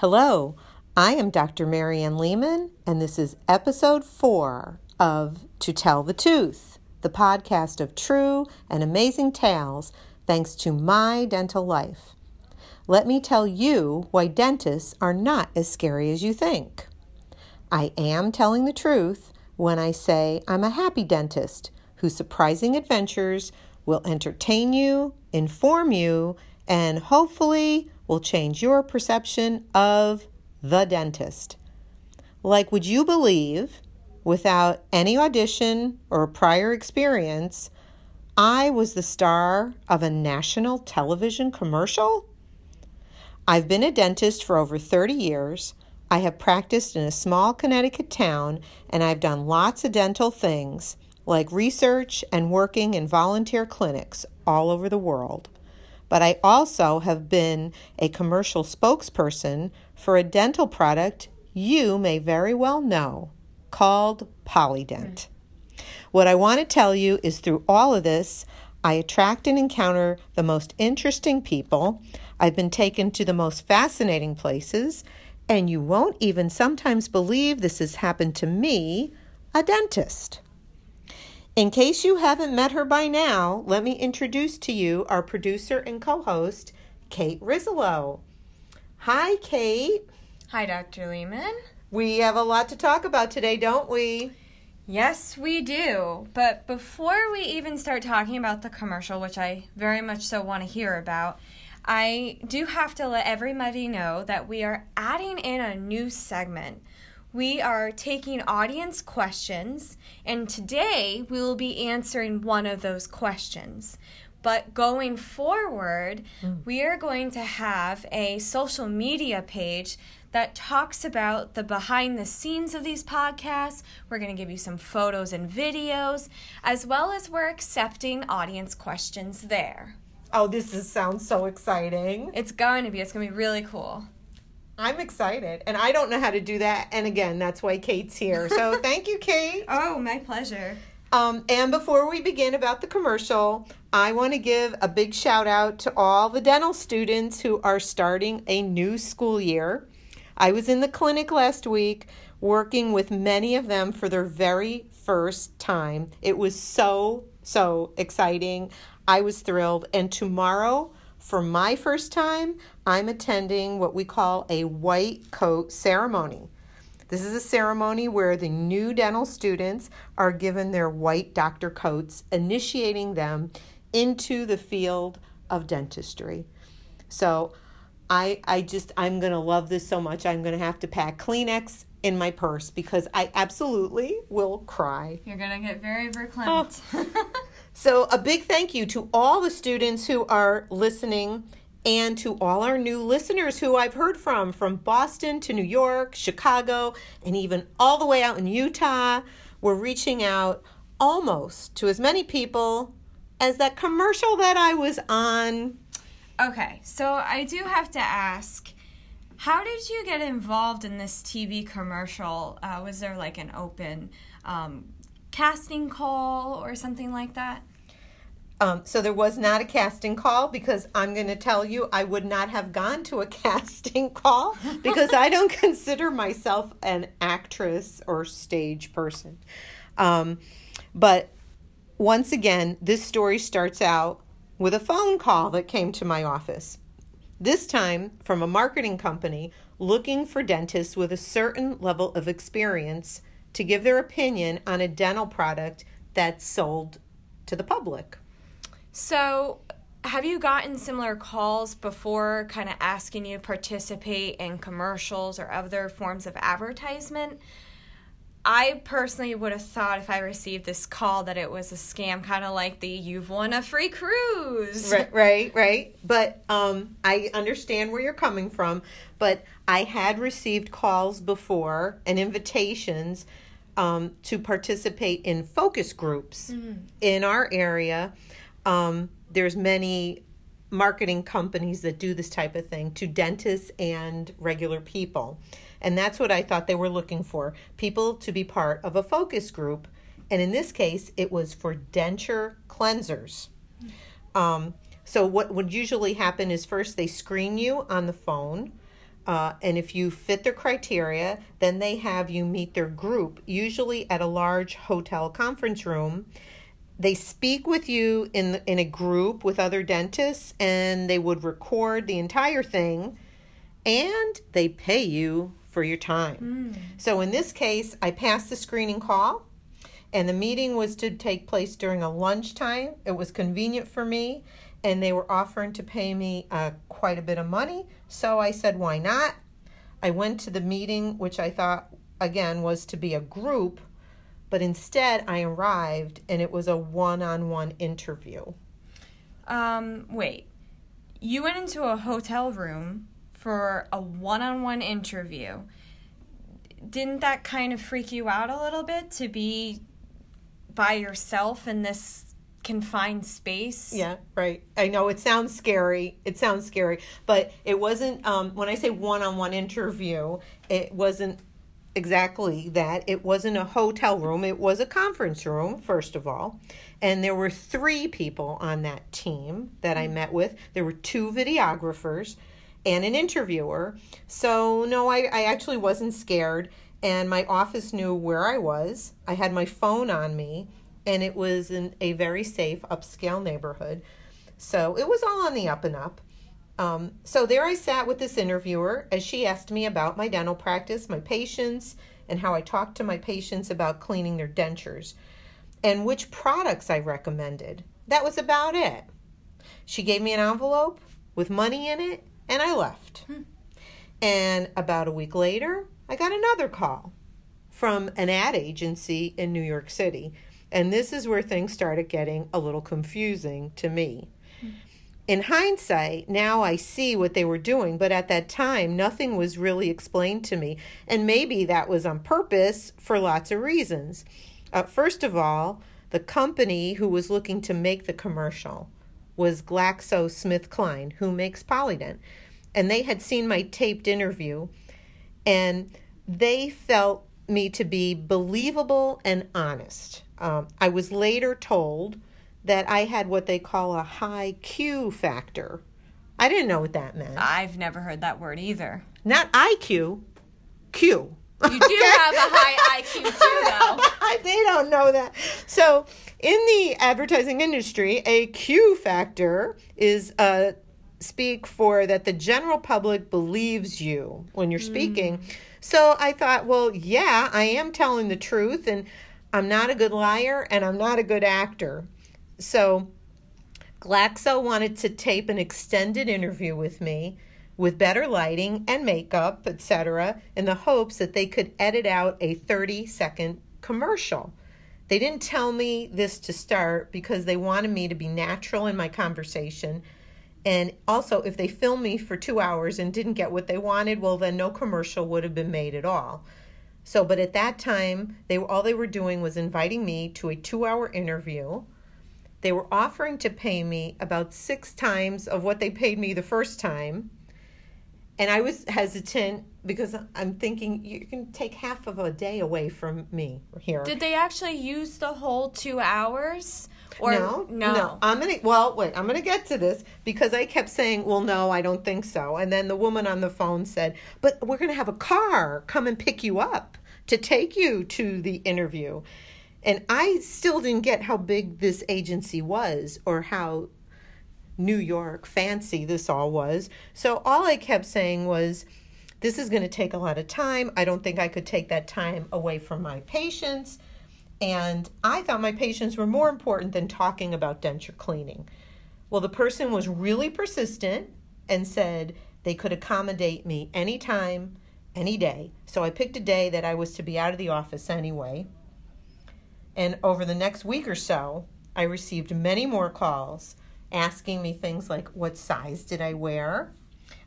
Hello, I am Dr. Marianne Lehman, and this is episode four of To Tell the Tooth, the podcast of true and amazing tales thanks to my dental life. Let me tell you why dentists are not as scary as you think. I am telling the truth when I say I'm a happy dentist whose surprising adventures will entertain you, inform you, and hopefully will change your perception of the dentist. Like, would you believe, without any audition or prior experience, I was the star of a national television commercial? I've been a dentist for over 30 years. I have practiced in a small Connecticut town and I've done lots of dental things like research and working in volunteer clinics all over the world. But I also have been a commercial spokesperson for a dental product you may very well know called Polident. What I want to tell you is through all of this, I attract and encounter the most interesting people. I've been taken to the most fascinating places, and you won't even sometimes believe this has happened to me, a dentist. In case you haven't met her by now, let me introduce to you our producer and co host, Kate Rizzolo. Hi, Kate. Hi, Dr. Lehman. We have a lot to talk about today, don't we? Yes, we do. But before we even start talking about the commercial, which I very much so want to hear about, I do have to let everybody know that we are adding in a new segment. We are taking audience questions, and today we will be answering one of those questions. But going forward, mm. we are going to have a social media page that talks about the behind the scenes of these podcasts. We're going to give you some photos and videos, as well as we're accepting audience questions there. Oh, this is, sounds so exciting. It's going to be. It's going to be really cool. I'm excited, and I don't know how to do that. And again, that's why Kate's here. So thank you, Kate. oh, my pleasure. Um, and before we begin about the commercial, I want to give a big shout out to all the dental students who are starting a new school year. I was in the clinic last week working with many of them for their very first time. It was so, so exciting. I was thrilled. And tomorrow, for my first time, I'm attending what we call a white coat ceremony. This is a ceremony where the new dental students are given their white doctor coats, initiating them into the field of dentistry. So I I just I'm going to love this so much. I'm going to have to pack Kleenex in my purse because I absolutely will cry. You're going to get very oh. verklempt. Oh. so a big thank you to all the students who are listening and to all our new listeners who I've heard from from Boston to New York, Chicago, and even all the way out in Utah. We're reaching out almost to as many people as that commercial that I was on Okay, so I do have to ask how did you get involved in this TV commercial? Uh, was there like an open um, casting call or something like that? Um, so there was not a casting call because I'm going to tell you I would not have gone to a casting call because I don't consider myself an actress or stage person. Um, but once again, this story starts out with a phone call that came to my office. This time from a marketing company looking for dentists with a certain level of experience to give their opinion on a dental product that's sold to the public. So, have you gotten similar calls before, kind of asking you to participate in commercials or other forms of advertisement? I personally would have thought if I received this call that it was a scam, kind of like the "you've won a free cruise." Right, right, right. But um, I understand where you're coming from. But I had received calls before and invitations um, to participate in focus groups mm-hmm. in our area. Um, there's many marketing companies that do this type of thing to dentists and regular people. And that's what I thought they were looking for people to be part of a focus group. And in this case, it was for denture cleansers. Um, so, what would usually happen is first they screen you on the phone. Uh, and if you fit their criteria, then they have you meet their group, usually at a large hotel conference room. They speak with you in in a group with other dentists, and they would record the entire thing, and they pay you for your time. So in this case, I passed the screening call, and the meeting was to take place during a lunchtime. It was convenient for me, and they were offering to pay me uh, quite a bit of money. So I said, why not? I went to the meeting, which I thought, again, was to be a group, but instead I arrived and it was a one on one interview. Um, wait. You went into a hotel room for a one on one interview. Didn't that kind of freak you out a little bit to be by yourself in this confined space? Yeah, right. I know it sounds scary. It sounds scary, but it wasn't. Um, when I say one-on-one interview, it wasn't exactly that. It wasn't a hotel room. It was a conference room, first of all, and there were three people on that team that I met with. There were two videographers and an interviewer. So no, I, I actually wasn't scared. And my office knew where I was. I had my phone on me, and it was in a very safe upscale neighborhood. So it was all on the up and up. Um, so there I sat with this interviewer as she asked me about my dental practice, my patients, and how I talked to my patients about cleaning their dentures and which products I recommended. That was about it. She gave me an envelope with money in it, and I left. And about a week later, I got another call from an ad agency in New York City. And this is where things started getting a little confusing to me. In hindsight, now I see what they were doing, but at that time, nothing was really explained to me. And maybe that was on purpose for lots of reasons. Uh, first of all, the company who was looking to make the commercial was GlaxoSmithKline, who makes Polident. And they had seen my taped interview and they felt me to be believable and honest. Um, I was later told that I had what they call a high Q factor. I didn't know what that meant. I've never heard that word either. Not IQ, Q. You do have a high IQ too, though. they don't know that. So, in the advertising industry, a Q factor is uh, speak for that the general public believes you when you're speaking. So I thought, well, yeah, I am telling the truth, and I'm not a good liar, and I'm not a good actor. So Glaxo wanted to tape an extended interview with me with better lighting and makeup, etc., in the hopes that they could edit out a 30 second commercial. They didn't tell me this to start because they wanted me to be natural in my conversation. And also, if they filmed me for two hours and didn't get what they wanted, well, then no commercial would have been made at all. So, but at that time, they all they were doing was inviting me to a two-hour interview. They were offering to pay me about six times of what they paid me the first time. And I was hesitant because I'm thinking you can take half of a day away from me here. Did they actually use the whole two hours? Or no, no. I'm gonna. Well, wait. I'm gonna get to this because I kept saying, "Well, no, I don't think so." And then the woman on the phone said, "But we're gonna have a car come and pick you up to take you to the interview." And I still didn't get how big this agency was or how New York fancy this all was. So all I kept saying was, this is going to take a lot of time. I don't think I could take that time away from my patients. And I thought my patients were more important than talking about denture cleaning. Well, the person was really persistent and said they could accommodate me anytime, any day. So I picked a day that I was to be out of the office anyway. And over the next week or so, I received many more calls asking me things like what size did I wear?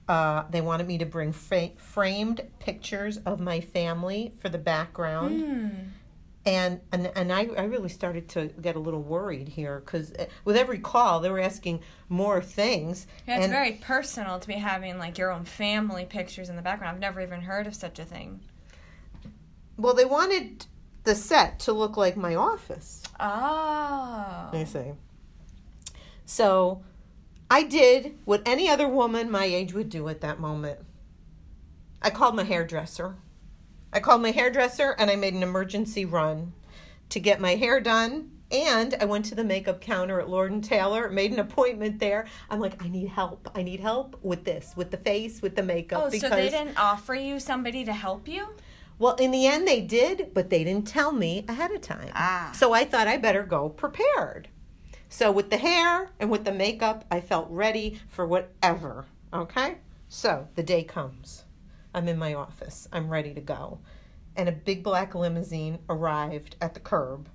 Uh, they wanted me to bring fra- framed pictures of my family for the background. Hmm. And, and and I, I really started to get a little worried here because uh, with every call they were asking more things. Yeah, it's and, very personal to be having like your own family pictures in the background. I've never even heard of such a thing. well, they wanted the set to look like my office. Oh. I see. So I did what any other woman my age would do at that moment. I called my hairdresser. I called my hairdresser and I made an emergency run to get my hair done. And I went to the makeup counter at Lord and Taylor, made an appointment there. I'm like, I need help. I need help with this, with the face, with the makeup. Oh, so they didn't offer you somebody to help you? Well, in the end, they did, but they didn't tell me ahead of time. Ah. So I thought I better go prepared. So with the hair and with the makeup, I felt ready for whatever. Okay? So the day comes. I'm in my office. I'm ready to go. And a big black limousine arrived at the curb.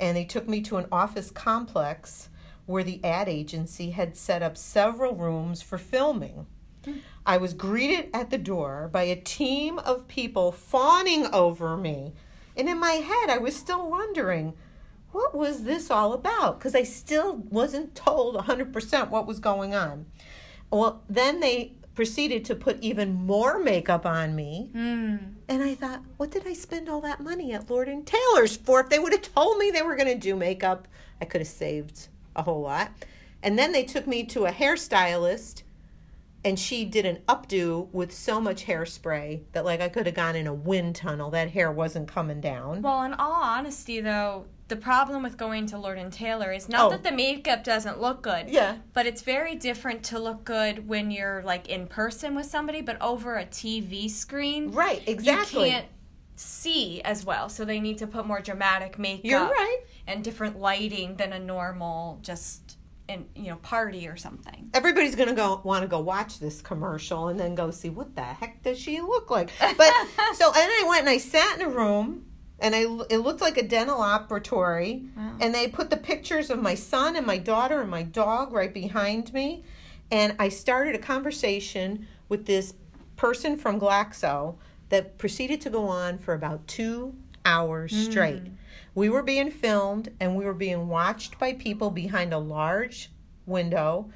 And they took me to an office complex where the ad agency had set up several rooms for filming. Hmm. I was greeted at the door by a team of people fawning over me. And in my head, I was still wondering, what was this all about? Because I still wasn't told 100% what was going on. Well, then they proceeded to put even more makeup on me. Mm. And I thought, what did I spend all that money at Lord and Taylor's for? If they would have told me they were going to do makeup, I could have saved a whole lot. And then they took me to a hairstylist and she did an updo with so much hairspray that like I could have gone in a wind tunnel. That hair wasn't coming down. Well, in all honesty, though, the problem with going to Lord and Taylor is not Oh. that the makeup doesn't look good. Yeah. But it's very different to look good when you're like in person with somebody, but over a TV screen. Right, exactly. You can't see as well, so they need to put more dramatic makeup You're right. and different lighting than a normal just in you know party or something. everybody's gonna go want to go watch this commercial and then go see what the heck does she look like but so and i went and i sat in a room and i it looked like a dental operatory Wow. and they put the pictures of my son and my daughter and my dog right behind me and i started a conversation with this person from glaxo that proceeded to go on for about two hours hmm. straight we were being filmed and we were being watched by people behind a large window.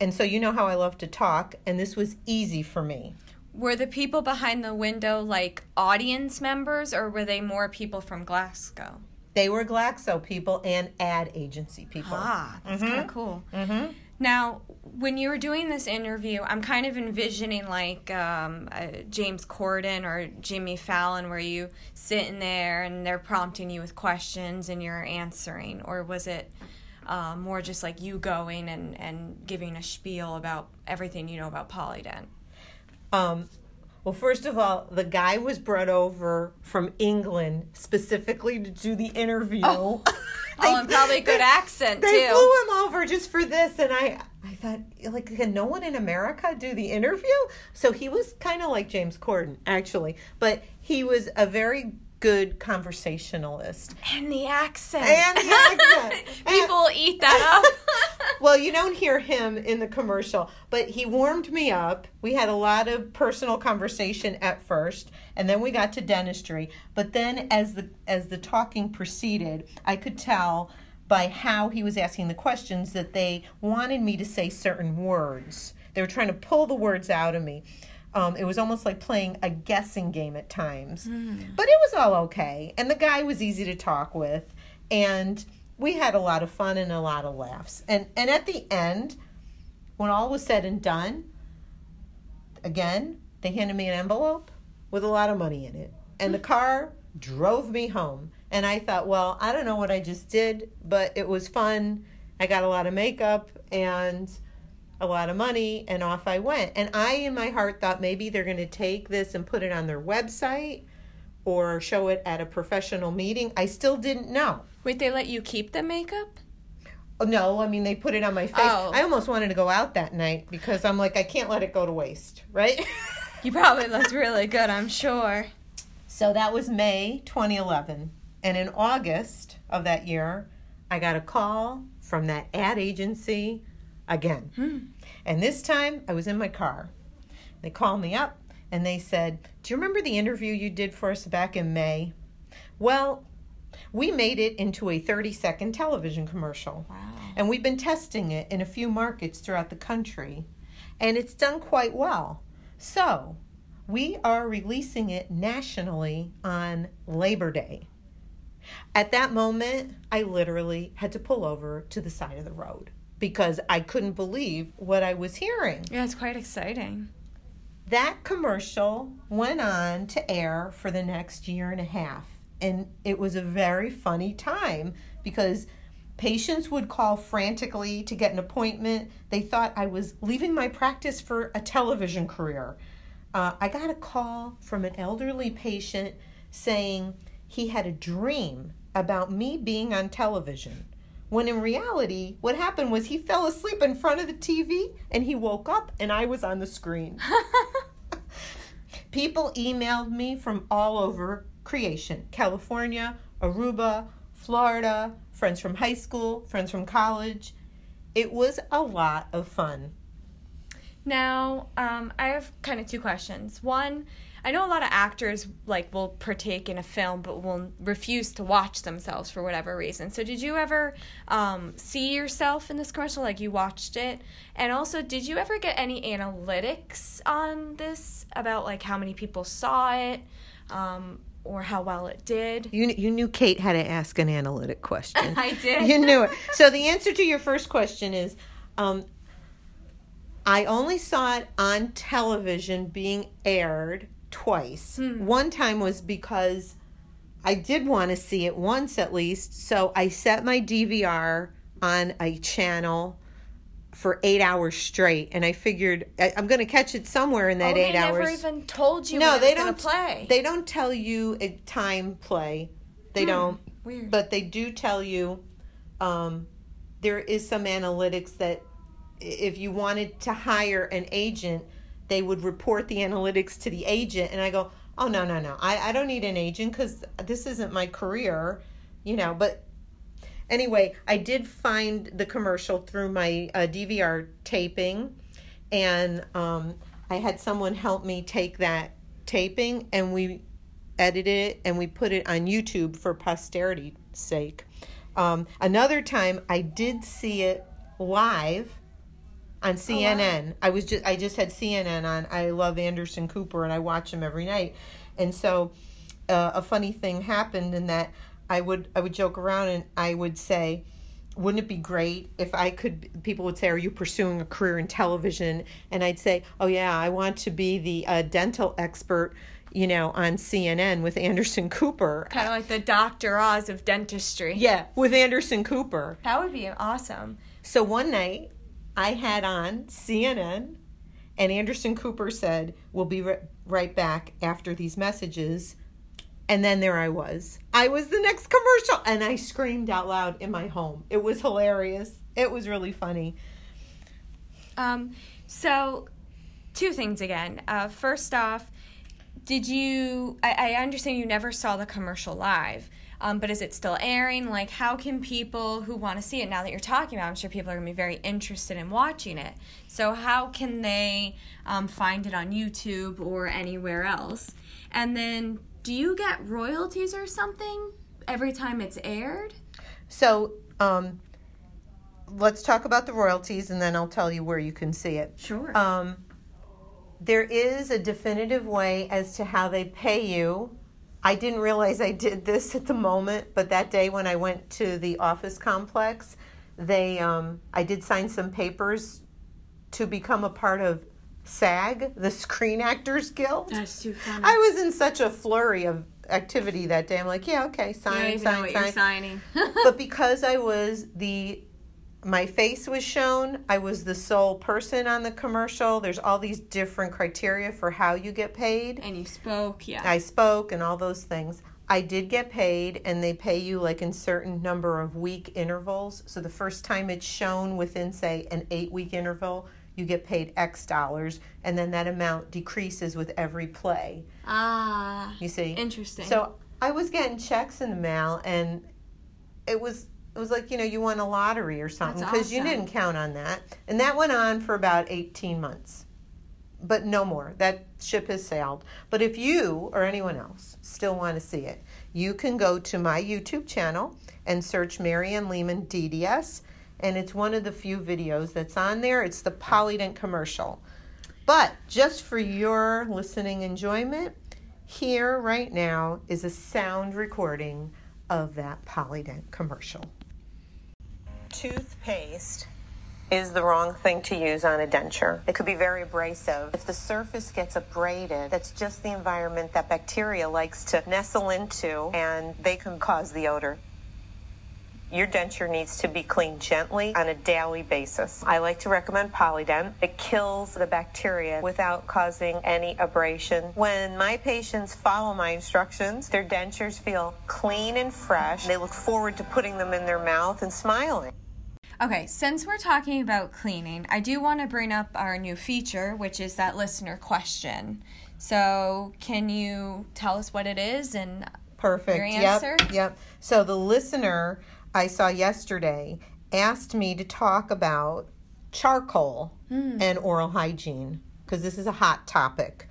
And so you know how I love to talk, and this was easy for me. Were the people behind the window like audience members, or were they more people from Glaxo? They were Glaxo people and ad agency people. Ah, that's kind of cool. hmm Now, when you were doing this interview, I'm kind of envisioning like um, uh, James Corden or Jimmy Fallon, where you sitting there and they're prompting you with questions and you're answering, or was it uh, more just like you going and, and giving a spiel about everything you know about Polident? Um, well, first of all, the guy was brought over from England specifically to do the interview. Oh. Oh, and probably a good accent They too. flew him over just for this, and I, I thought, like, can no one in America do the interview? So he was kind of like James Corden, actually, but he was a very good conversationalist. And the accent. And the accent. People eat that up. Well, you don't hear him in the commercial, but he warmed me up. We had a lot of personal conversation at first, and then we got to dentistry. But then as the as the talking proceeded, I could tell by how he was asking the questions that they wanted me to say certain words. They were trying to pull the words out of me. Um, it was almost like playing a guessing game at times. But it was all okay. And the guy was easy to talk with. And we had a lot of fun and a lot of laughs. And and at the end, when all was said and done, again, they handed me an envelope with a lot of money in it. And the car drove me home. And I thought, well, I don't know what I just did, but it was fun. I got a lot of makeup and a lot of money, and off I went. And I, in my heart, thought maybe they're going to take this and put it on their website or show it at a professional meeting. I still didn't know. Wait, they let you keep the makeup? Oh, No, I mean they put it on my face. Oh. I almost wanted to go out that night because I'm like I can't let it go to waste, right? You probably looked really good, I'm sure. so that was May 2011, and in August of that year, I got a call from that ad agency again. Hmm. And this time I was in my car. They called me up and they said, "Do you remember the interview you did for us back in May?" Well, we made it into a 30-second television commercial. Wow. And we've been testing it in a few markets throughout the country, and it's done quite well. So, we are releasing it nationally on Labor Day. At that moment, I literally had to pull over to the side of the road because I couldn't believe what I was hearing. Yeah, it's quite exciting. that commercial went on to air for the next year and a half. And it was a very funny time because patients would call frantically to get an appointment. They thought I was leaving my practice for a television career. Uh, I got a call from an elderly patient saying he had a dream about me being on television. When in reality, what happened was he fell asleep in front of the TV and he woke up and I was on the screen. People emailed me from all over creation California, Aruba, Florida, friends from high school, friends from college. It was a lot of fun. Now, um, I have kind of two questions. One, I know a lot of actors like will partake in a film but will refuse to watch themselves for whatever reason. So did you ever um, see yourself in this commercial like you watched it? And also did you ever get any analytics on this about like how many people saw it? Um, or how well it did. You you knew Kate had to ask an analytic question. I did. You knew it. So the answer to your first question is, um, I only saw it on television being aired twice. Hmm. One time was because I did want to see it once at least, so I set my DVR on a channel for eight hours straight, and I figured I, I'm going to catch it somewhere in that oh, eight they hours. never even told you no, when they don't play. They don't tell you a time play. They don't. Weird. But they do tell you um, there is some analytics that if you wanted to hire an agent, they would report the analytics to the agent. And I go, oh, no, no, no. I, I don't need an agent because this isn't my career, you know. But anyway, I did find the commercial through my uh, DVR taping. And um, I had someone help me take that taping and we edited it and we put it on YouTube for posterity's sake. Um, another time I did see it live on CNN. I was just I just had CNN on. I love Anderson Cooper and I watch him every night. And so uh, a funny thing happened in that I would I would joke around and I would say wouldn't it be great if I could? People would say, "Are you pursuing a career in television?" And I'd say, "Oh yeah, I want to be the uh, dental expert, you know, on CNN with Anderson Cooper." kind of like the Dr. Oz of dentistry. Yeah, with Anderson Cooper. That would be awesome. So one night, I had on CNN, and Anderson Cooper said, "We'll be ri- right back after these messages." And then there I was. I was the next commercial, and I screamed out loud in my home. It was hilarious. It was really funny. Um, so, two things again. Uh, first off, did you? I, I understand you never saw the commercial live, um, but is it still airing? Like, how can people who want to see it now that you're talking about? I'm sure people are going to be very interested in watching it. So, how can they um, find it on YouTube or anywhere else? And then, do you get royalties or something every time it's aired? So, um, let's talk about the royalties, and then I'll tell you where you can see it. Sure. Um, there is a definitive way as to how they pay you. I didn't realize I did this at the moment, but that day when I went to the office complex, they um, I did sign some papers to become a part of SAG, the Screen Actors Guild. That's too funny. I was in such a flurry of activity that day. I'm like, yeah, okay, sign, sign, sign signing. but because I was the my face was shown, I was the sole person on the commercial. There's all these different criteria for how you get paid. and you spoke, yeah. I spoke and all those things. I did get paid and they pay you like in certain number of week intervals. So the first time it's shown within say an 8 week interval, you get paid X dollars and then that amount decreases with every play. ah, You see? interesting. So I was getting checks in the mail, and it was it was like you know you won a lottery or something because you didn't count on that, and that went on for about eighteen months, but no more. That ship has sailed. But if you or anyone else still want to see it, you can go to my YouTube channel and search Marianne Lehman DDS, and it's one of the few videos that's on there. It's the Polident commercial. But just for your listening enjoyment, here right now is a sound recording of that Polident commercial. Toothpaste is the wrong thing to use on a denture. It could be very abrasive. If the surface gets abraded, that's just the environment that bacteria likes to nestle into and they can cause the odor. Your denture needs to be cleaned gently on a daily basis. I like to recommend Polident. It kills the bacteria without causing any abrasion. When my patients follow my instructions, their dentures feel clean and fresh. They look forward to putting them in their mouth and smiling. Okay, since we're talking about cleaning, I do want to bring up our new feature, which is that listener question. So, can you tell us what it is and Perfect. your answer? Yep. Yep. So the listener I saw yesterday asked me to talk about charcoal and oral hygiene because this is a hot topic.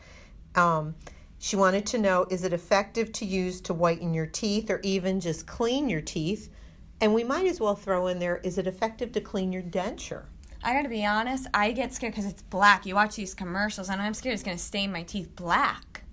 Um, she wanted to know is it effective to use to whiten your teeth or even just clean your teeth? And we might as well throw in there is it effective to clean your denture? I gotta be honest, I get scared because it's black. You watch these commercials, and I'm scared it's gonna stain my teeth black.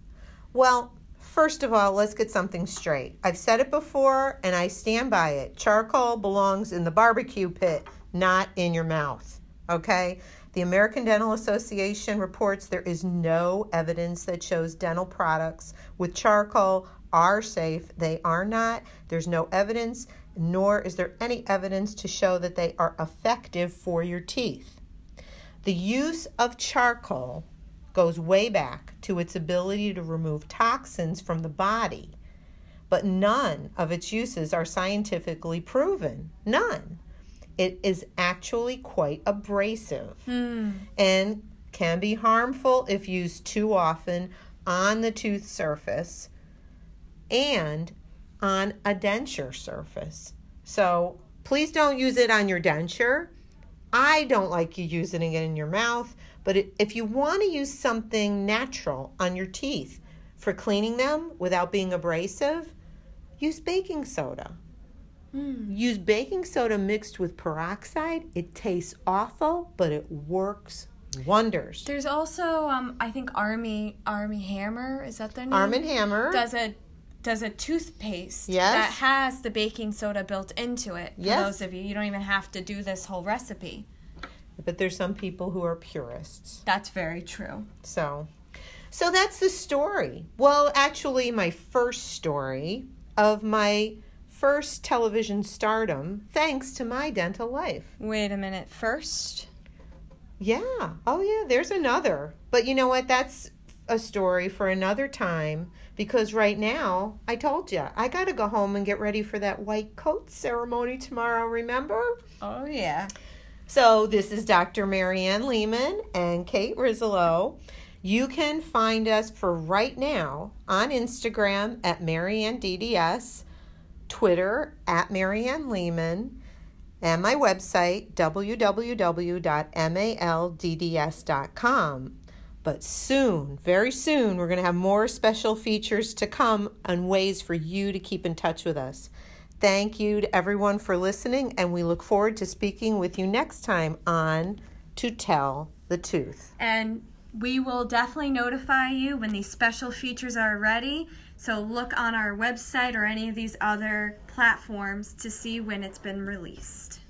Well, first of all, let's get something straight. I've said it before and I stand by it. Charcoal belongs in the barbecue pit, not in your mouth. Okay? The American Dental Association reports there is no evidence that shows dental products with charcoal are safe. They are not. There's no evidence, nor is there any evidence to show that they are effective for your teeth. The use of charcoal goes way back to its ability to remove toxins from the body, but none of its uses are scientifically proven. None. It is actually quite abrasive hmm. and can be harmful if used too often on the tooth surface and on a denture surface. So please don't use it on your denture. I don't like you using it in your mouth, but if you want to use something natural on your teeth for cleaning them without being abrasive, use baking soda. Use baking soda mixed with peroxide. It tastes awful, but it works wonders. There's also, um, I think Army Army Hammer is that their name? Arm and Hammer. does a does a toothpaste Yes. that has the baking soda built into it. For Yes. those of you, you don't even have to do this whole recipe. but there's some people who are purists. That's very true. So, so that's the story. Well, actually, my first story of my first television stardom, thanks to my dental life. Wait a minute. First, Yeah. Oh, yeah. There's another. But you know what? That's a story for another time because right now, I told you, I got to go home and get ready for that white coat ceremony tomorrow, remember? oh yeah. So, this is Dr. Marianne Lehman and Kate Rizzolo. You can find us for right now on Instagram at Marianne DDS, Twitter at Marianne Lehman, and my website www.maldds.com. But soon, very soon, we're going to have more special features to come and ways for you to keep in touch with us. Thank you to everyone for listening, and we look forward to speaking with you next time on To Tell the Tooth. And we will definitely notify you when these special features are ready. So look on our website or any of these other platforms to see when it's been released.